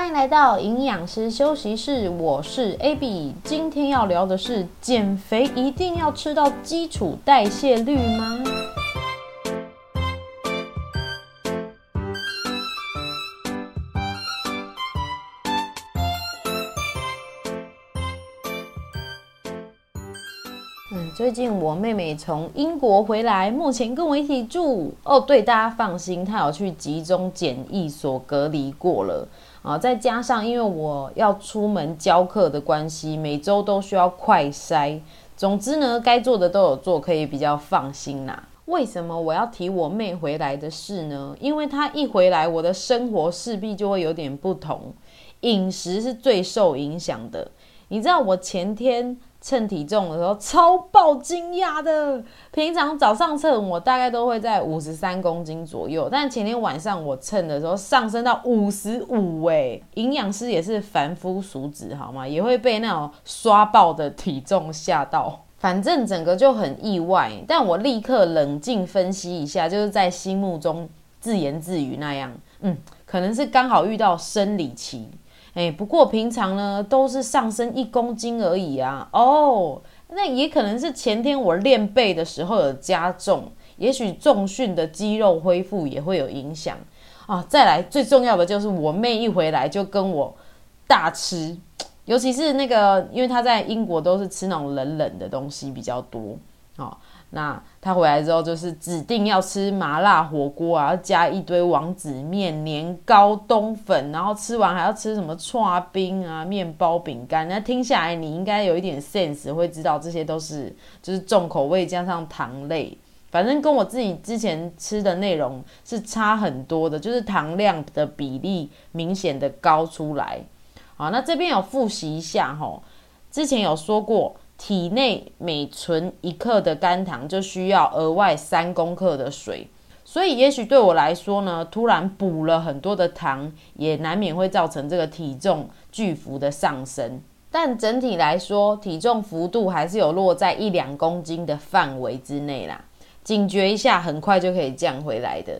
欢迎来到营养师休息室，我是 Abby。今天要聊的是减肥一定要吃到基础代谢率吗？嗯，最近我妹妹从英国回来，目前跟我一起住。哦，对，大家放心，她有去集中检疫所隔离过了啊。再加上因为我要出门教课的关系，每周都需要快筛。总之呢，该做的都有做，可以比较放心啦。为什么我要提我妹回来的事呢？因为她一回来，我的生活势必就会有点不同，饮食是最受影响的。你知道我前天。称体重的时候超爆惊讶的，平常早上称我大概都会在五十三公斤左右，但前天晚上我称的时候上升到五十五哎，营养师也是凡夫俗子好吗？也会被那种刷爆的体重吓到，反正整个就很意外，但我立刻冷静分析一下，就是在心目中自言自语那样，嗯，可能是刚好遇到生理期。哎，不过平常呢都是上升一公斤而已啊。哦，那也可能是前天我练背的时候有加重，也许重训的肌肉恢复也会有影响啊。再来最重要的就是我妹一回来就跟我大吃，尤其是那个，因为她在英国都是吃那种冷冷的东西比较多啊。那他回来之后，就是指定要吃麻辣火锅啊，要加一堆王子面、年糕、冬粉，然后吃完还要吃什么串冰啊、面包、饼干。那听下来，你应该有一点 sense，会知道这些都是就是重口味加上糖类，反正跟我自己之前吃的内容是差很多的，就是糖量的比例明显的高出来。好，那这边有复习一下哈，之前有说过。体内每存一克的肝糖，就需要额外三公克的水，所以也许对我来说呢，突然补了很多的糖，也难免会造成这个体重巨幅的上升。但整体来说，体重幅度还是有落在一两公斤的范围之内啦。警觉一下，很快就可以降回来的。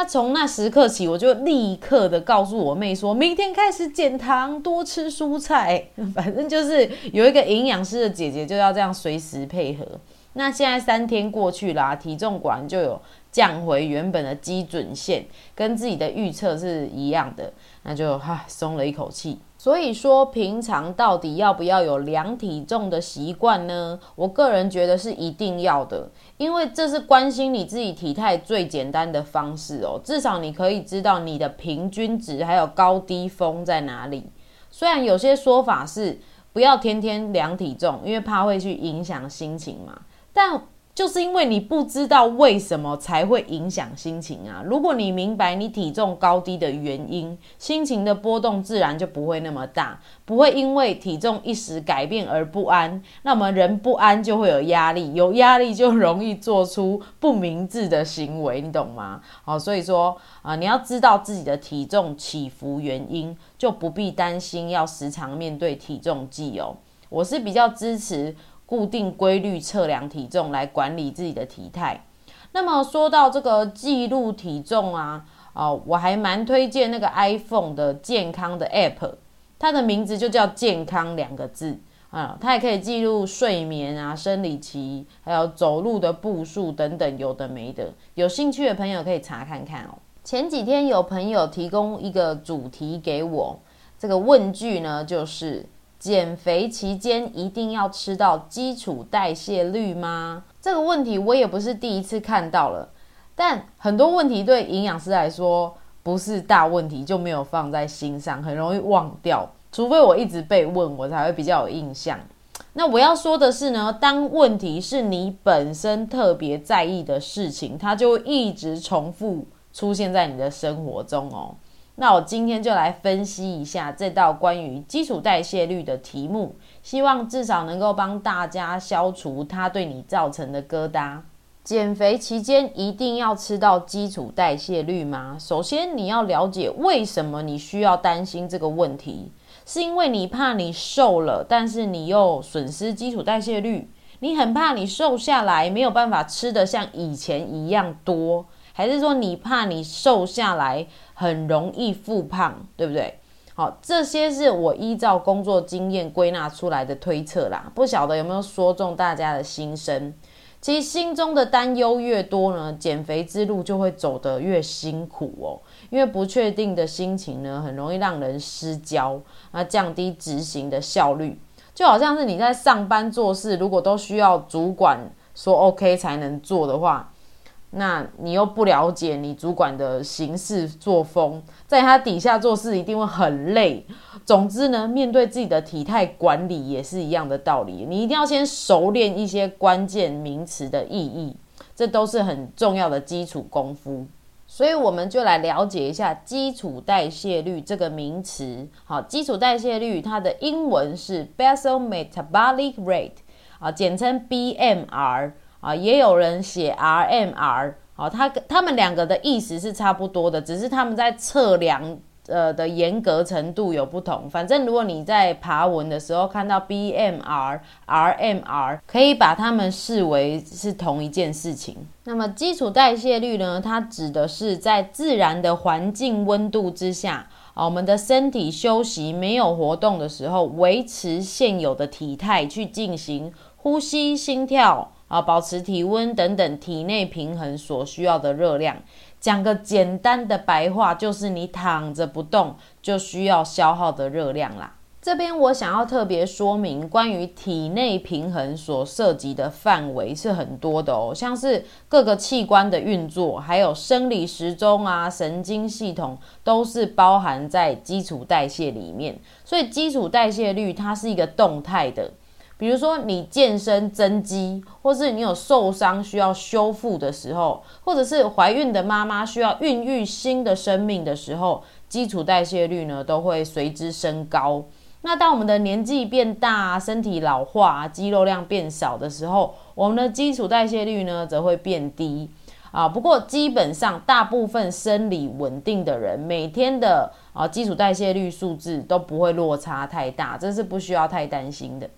那从那时刻起，我就立刻的告诉我妹说，明天开始减糖，多吃蔬菜。反正就是有一个营养师的姐姐，就要这样随时配合。那现在三天过去啦，体重果然就有降回原本的基准线，跟自己的预测是一样的，那就哈松了一口气。所以说，平常到底要不要有量体重的习惯呢？我个人觉得是一定要的，因为这是关心你自己体态最简单的方式哦。至少你可以知道你的平均值还有高低峰在哪里。虽然有些说法是不要天天量体重，因为怕会去影响心情嘛，但。就是因为你不知道为什么才会影响心情啊！如果你明白你体重高低的原因，心情的波动自然就不会那么大，不会因为体重一时改变而不安。那么人不安就会有压力，有压力就容易做出不明智的行为，你懂吗？好，所以说啊，你要知道自己的体重起伏原因，就不必担心要时常面对体重计哦。我是比较支持。固定规律测量体重来管理自己的体态。那么说到这个记录体重啊，哦，我还蛮推荐那个 iPhone 的健康的 App，它的名字就叫健康两个字啊，它也可以记录睡眠啊、生理期，还有走路的步数等等，有的没的。有兴趣的朋友可以查看看哦。前几天有朋友提供一个主题给我，这个问句呢就是。减肥期间一定要吃到基础代谢率吗？这个问题我也不是第一次看到了，但很多问题对营养师来说不是大问题，就没有放在心上，很容易忘掉。除非我一直被问，我才会比较有印象。那我要说的是呢，当问题是你本身特别在意的事情，它就一直重复出现在你的生活中哦。那我今天就来分析一下这道关于基础代谢率的题目，希望至少能够帮大家消除它对你造成的疙瘩。减肥期间一定要吃到基础代谢率吗？首先你要了解为什么你需要担心这个问题，是因为你怕你瘦了，但是你又损失基础代谢率，你很怕你瘦下来没有办法吃的像以前一样多。还是说你怕你瘦下来很容易复胖，对不对？好，这些是我依照工作经验归纳出来的推测啦，不晓得有没有说中大家的心声。其实心中的担忧越多呢，减肥之路就会走得越辛苦哦。因为不确定的心情呢，很容易让人失焦，啊，降低执行的效率。就好像是你在上班做事，如果都需要主管说 OK 才能做的话，那你又不了解你主管的行事作风，在他底下做事一定会很累。总之呢，面对自己的体态管理也是一样的道理，你一定要先熟练一些关键名词的意义，这都是很重要的基础功夫。所以我们就来了解一下基础代谢率这个名词。好，基础代谢率它的英文是 basal metabolic rate，啊，简称 BMR，啊，也有人写 RMR，好，他他们两个的意思是差不多的，只是他们在测量。呃的严格程度有不同，反正如果你在爬文的时候看到 BMR、RMR，可以把它们视为是同一件事情。那么基础代谢率呢？它指的是在自然的环境温度之下，啊，我们的身体休息没有活动的时候，维持现有的体态去进行呼吸、心跳啊，保持体温等等体内平衡所需要的热量。讲个简单的白话，就是你躺着不动就需要消耗的热量啦。这边我想要特别说明，关于体内平衡所涉及的范围是很多的哦，像是各个器官的运作，还有生理时钟啊、神经系统，都是包含在基础代谢里面。所以基础代谢率它是一个动态的。比如说你健身增肌，或是你有受伤需要修复的时候，或者是怀孕的妈妈需要孕育新的生命的时候，基础代谢率呢都会随之升高。那当我们的年纪变大，身体老化，肌肉量变少的时候，我们的基础代谢率呢则会变低啊。不过基本上大部分生理稳定的人，每天的啊基础代谢率数字都不会落差太大，这是不需要太担心的。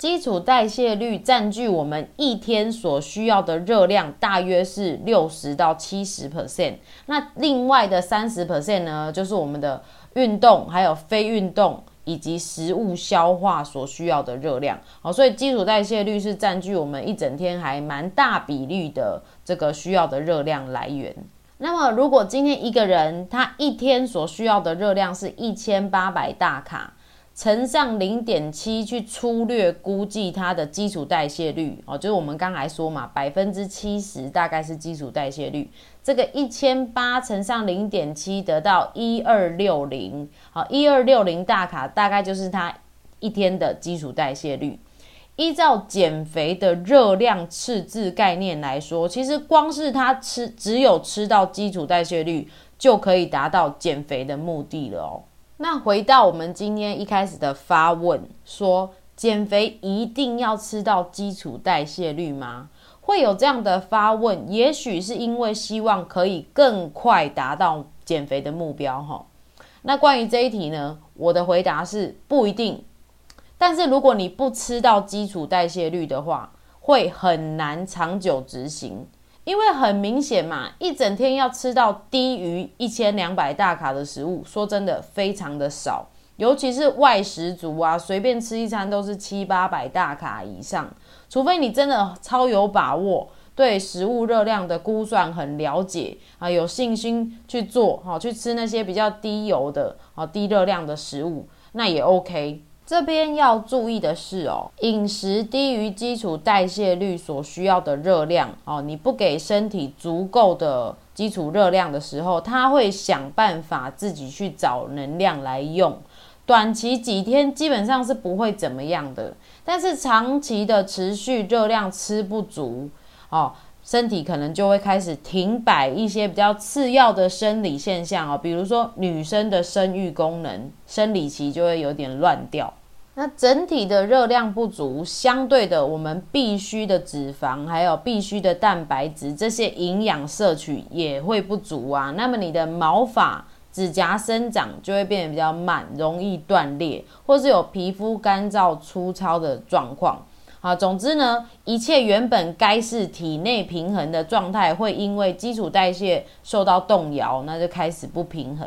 基础代谢率占据我们一天所需要的热量，大约是六十到七十 percent。那另外的三十 percent 呢，就是我们的运动、还有非运动以及食物消化所需要的热量。好，所以基础代谢率是占据我们一整天还蛮大比例的这个需要的热量来源。那么，如果今天一个人他一天所需要的热量是一千八百大卡。乘上零点七去粗略估计它的基础代谢率哦，就是我们刚才说嘛，百分之七十大概是基础代谢率。这个一千八乘上零点七得到一二六零，好，一二六零大卡大概就是它一天的基础代谢率。依照减肥的热量赤字概念来说，其实光是它吃只有吃到基础代谢率就可以达到减肥的目的了哦。那回到我们今天一开始的发问，说减肥一定要吃到基础代谢率吗？会有这样的发问，也许是因为希望可以更快达到减肥的目标哈。那关于这一题呢，我的回答是不一定。但是如果你不吃到基础代谢率的话，会很难长久执行。因为很明显嘛，一整天要吃到低于一千两百大卡的食物，说真的非常的少，尤其是外食族啊，随便吃一餐都是七八百大卡以上，除非你真的超有把握，对食物热量的估算很了解啊，有信心去做，好去吃那些比较低油的、啊低热量的食物，那也 OK。这边要注意的是哦，饮食低于基础代谢率所需要的热量哦，你不给身体足够的基础热量的时候，它会想办法自己去找能量来用。短期几天基本上是不会怎么样的，但是长期的持续热量吃不足哦，身体可能就会开始停摆一些比较次要的生理现象哦，比如说女生的生育功能，生理期就会有点乱掉。那整体的热量不足，相对的，我们必须的脂肪，还有必须的蛋白质，这些营养摄取也会不足啊。那么你的毛发、指甲生长就会变得比较慢，容易断裂，或是有皮肤干燥、粗糙的状况。好，总之呢，一切原本该是体内平衡的状态，会因为基础代谢受到动摇，那就开始不平衡。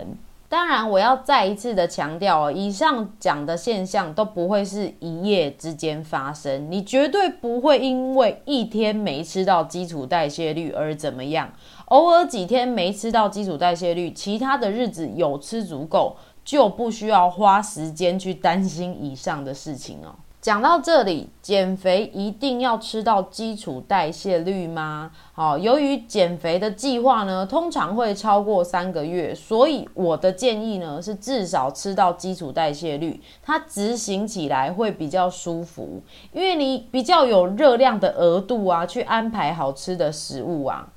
当然，我要再一次的强调哦，以上讲的现象都不会是一夜之间发生，你绝对不会因为一天没吃到基础代谢率而怎么样，偶尔几天没吃到基础代谢率，其他的日子有吃足够，就不需要花时间去担心以上的事情哦。讲到这里，减肥一定要吃到基础代谢率吗？好，由于减肥的计划呢，通常会超过三个月，所以我的建议呢是至少吃到基础代谢率，它执行起来会比较舒服，因为你比较有热量的额度啊，去安排好吃的食物啊。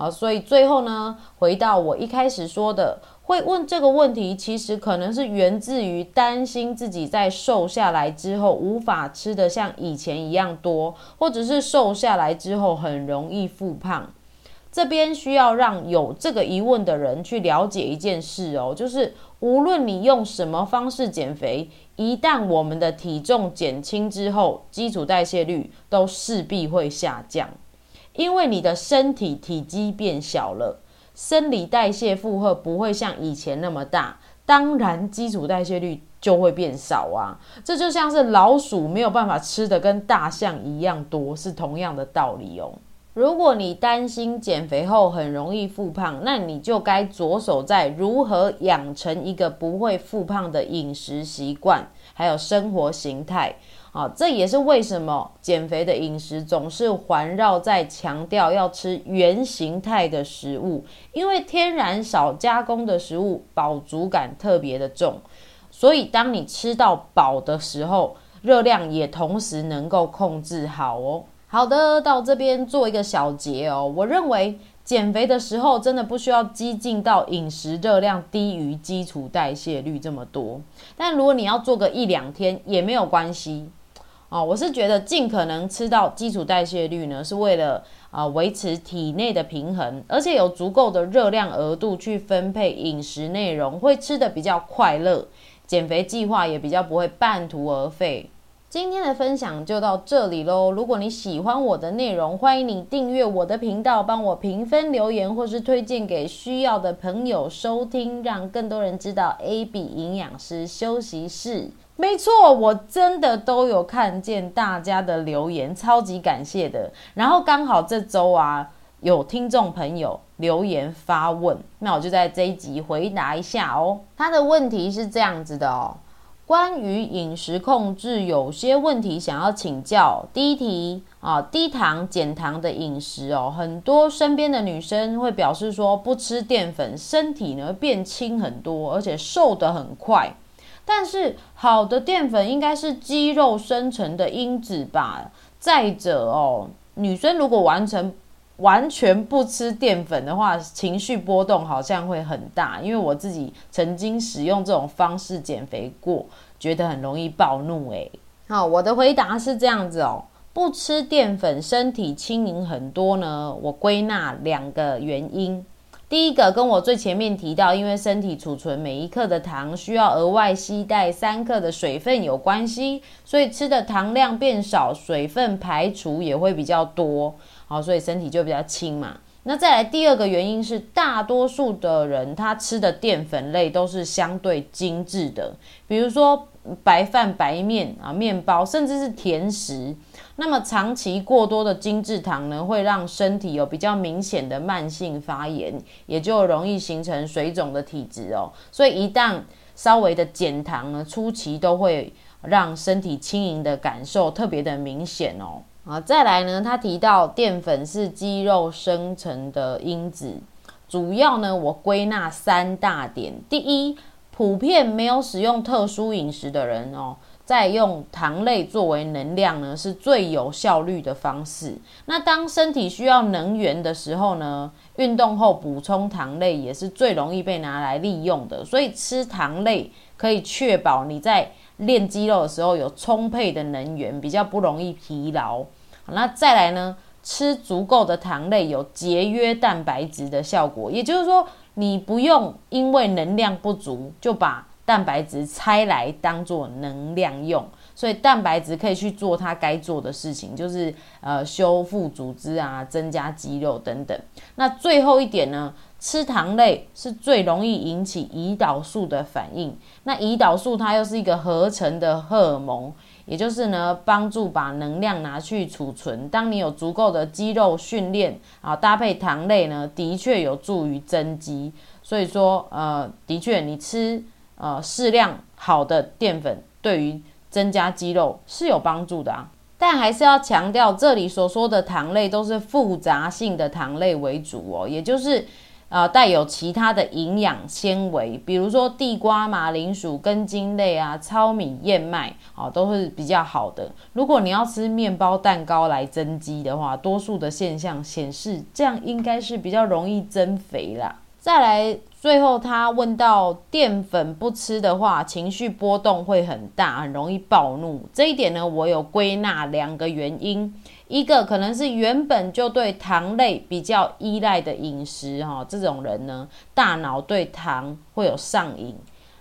好，所以最后呢，回到我一开始说的。会问这个问题，其实可能是源自于担心自己在瘦下来之后无法吃得像以前一样多，或者是瘦下来之后很容易复胖。这边需要让有这个疑问的人去了解一件事哦，就是无论你用什么方式减肥，一旦我们的体重减轻之后，基础代谢率都势必会下降，因为你的身体体积变小了。生理代谢负荷不会像以前那么大，当然基础代谢率就会变少啊。这就像是老鼠没有办法吃的跟大象一样多，是同样的道理哦。如果你担心减肥后很容易复胖，那你就该着手在如何养成一个不会复胖的饮食习惯，还有生活形态。啊，这也是为什么减肥的饮食总是环绕在强调要吃原形态的食物，因为天然少加工的食物饱足感特别的重，所以当你吃到饱的时候，热量也同时能够控制好哦。好的，到这边做一个小结哦，我认为减肥的时候真的不需要激进到饮食热量低于基础代谢率这么多，但如果你要做个一两天也没有关系。哦，我是觉得尽可能吃到基础代谢率呢，是为了啊维持体内的平衡，而且有足够的热量额度去分配饮食内容，会吃的比较快乐，减肥计划也比较不会半途而废。今天的分享就到这里喽。如果你喜欢我的内容，欢迎你订阅我的频道，帮我评分留言，或是推荐给需要的朋友收听，让更多人知道 A B 营养师休息室。没错，我真的都有看见大家的留言，超级感谢的。然后刚好这周啊，有听众朋友留言发问，那我就在这一集回答一下哦。他的问题是这样子的哦，关于饮食控制有些问题想要请教。第一题啊，低糖减糖的饮食哦，很多身边的女生会表示说，不吃淀粉，身体呢变轻很多，而且瘦得很快。但是好的淀粉应该是肌肉生成的因子吧？再者哦，女生如果完成完全不吃淀粉的话，情绪波动好像会很大。因为我自己曾经使用这种方式减肥过，觉得很容易暴怒。诶。好，我的回答是这样子哦，不吃淀粉，身体轻盈很多呢。我归纳两个原因。第一个跟我最前面提到，因为身体储存每一克的糖需要额外吸带三克的水分有关系，所以吃的糖量变少，水分排除也会比较多，好，所以身体就比较轻嘛。那再来第二个原因是，大多数的人他吃的淀粉类都是相对精致的，比如说白饭、白面啊、面包，甚至是甜食。那么长期过多的精制糖呢，会让身体有比较明显的慢性发炎，也就容易形成水肿的体质哦。所以一旦稍微的减糖呢，初期都会让身体轻盈的感受特别的明显哦。啊，再来呢，他提到淀粉是肌肉生成的因子，主要呢我归纳三大点：第一，普遍没有使用特殊饮食的人哦。在用糖类作为能量呢，是最有效率的方式。那当身体需要能源的时候呢，运动后补充糖类也是最容易被拿来利用的。所以吃糖类可以确保你在练肌肉的时候有充沛的能源，比较不容易疲劳。那再来呢，吃足够的糖类有节约蛋白质的效果，也就是说，你不用因为能量不足就把蛋白质拆来当做能量用，所以蛋白质可以去做它该做的事情，就是呃修复组织啊，增加肌肉等等。那最后一点呢，吃糖类是最容易引起胰岛素的反应。那胰岛素它又是一个合成的荷尔蒙，也就是呢，帮助把能量拿去储存。当你有足够的肌肉训练啊，搭配糖类呢，的确有助于增肌。所以说，呃，的确你吃呃适量好的淀粉，对于增加肌肉是有帮助的啊。但还是要强调，这里所说的糖类都是复杂性的糖类为主哦，也就是，呃，带有其他的营养纤维，比如说地瓜、马铃薯、根茎类啊、糙米、燕麦，哦，都是比较好的。如果你要吃面包、蛋糕来增肌的话，多数的现象显示，这样应该是比较容易增肥啦。再来。最后，他问到淀粉不吃的话，情绪波动会很大，很容易暴怒。这一点呢，我有归纳两个原因，一个可能是原本就对糖类比较依赖的饮食，哈，这种人呢，大脑对糖会有上瘾。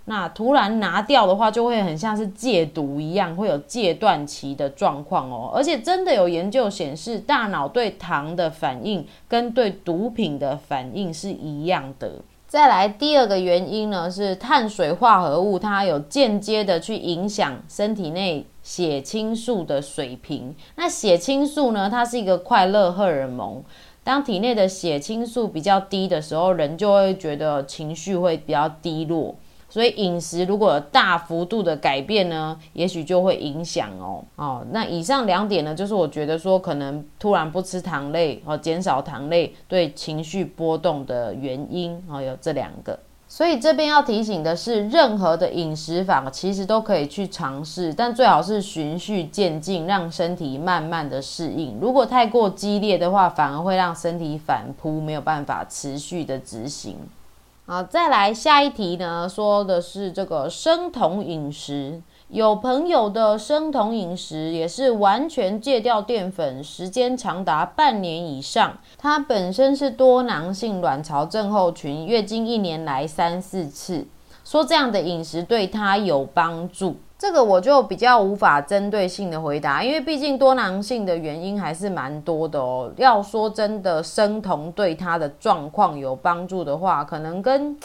那突然拿掉的话，就会很像是戒毒一样，会有戒断期的状况哦。而且真的有研究显示，大脑对糖的反应跟对毒品的反应是一样的。再来第二个原因呢，是碳水化合物，它有间接的去影响身体内血清素的水平。那血清素呢，它是一个快乐荷尔蒙。当体内的血清素比较低的时候，人就会觉得情绪会比较低落。所以饮食如果有大幅度的改变呢，也许就会影响哦。哦，那以上两点呢，就是我觉得说可能突然不吃糖类哦，减少糖类对情绪波动的原因哦，有这两个。所以这边要提醒的是，任何的饮食法其实都可以去尝试，但最好是循序渐进，让身体慢慢的适应。如果太过激烈的话，反而会让身体反扑，没有办法持续的执行。好，再来下一题呢，说的是这个生酮饮食。有朋友的生酮饮食也是完全戒掉淀粉，时间长达半年以上。她本身是多囊性卵巢症候群，月经一年来三四次，说这样的饮食对她有帮助。这个我就比较无法针对性的回答，因为毕竟多囊性的原因还是蛮多的哦。要说真的生酮对她的状况有帮助的话，可能跟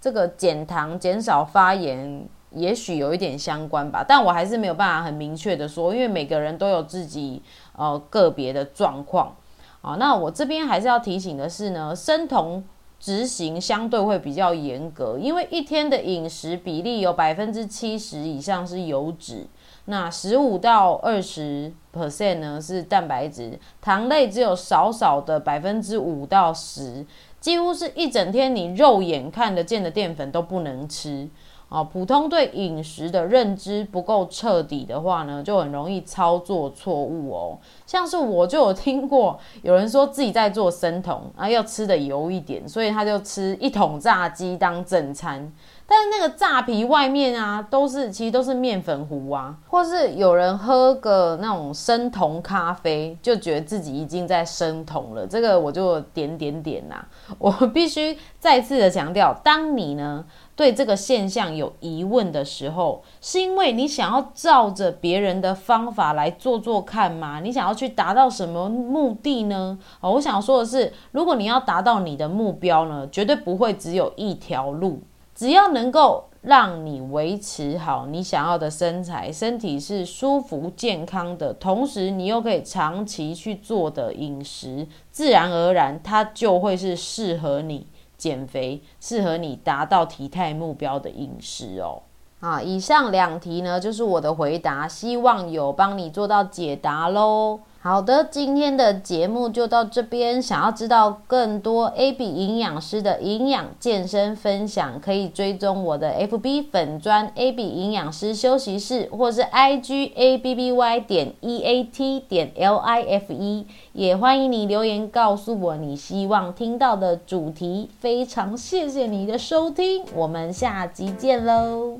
这个减糖、减少发炎，也许有一点相关吧。但我还是没有办法很明确的说，因为每个人都有自己呃个别的状况。啊，那我这边还是要提醒的是呢，生酮。执行相对会比较严格，因为一天的饮食比例有百分之七十以上是油脂，那十五到二十 percent 呢是蛋白质，糖类只有少少的百分之五到十，几乎是一整天你肉眼看得见的淀粉都不能吃。啊，普通对饮食的认知不够彻底的话呢，就很容易操作错误哦。像是我就有听过有人说自己在做生酮啊，要吃的油一点，所以他就吃一桶炸鸡当正餐。但是那个炸皮外面啊，都是其实都是面粉糊啊，或是有人喝个那种生酮咖啡，就觉得自己已经在生酮了。这个我就点点点呐，我必须再次的强调，当你呢。对这个现象有疑问的时候，是因为你想要照着别人的方法来做做看吗？你想要去达到什么目的呢？哦，我想说的是，如果你要达到你的目标呢，绝对不会只有一条路。只要能够让你维持好你想要的身材，身体是舒服健康的，同时你又可以长期去做的饮食，自然而然它就会是适合你。减肥适合你达到体态目标的饮食哦。啊，以上两题呢就是我的回答，希望有帮你做到解答喽。好的，今天的节目就到这边。想要知道更多 A B 营养师的营养健身分享，可以追踪我的 F B 粉砖 A B 营养师休息室，或是 I G A B B Y 点 E A T 点 L I F E。也欢迎你留言告诉我你希望听到的主题。非常谢谢你的收听，我们下集见喽。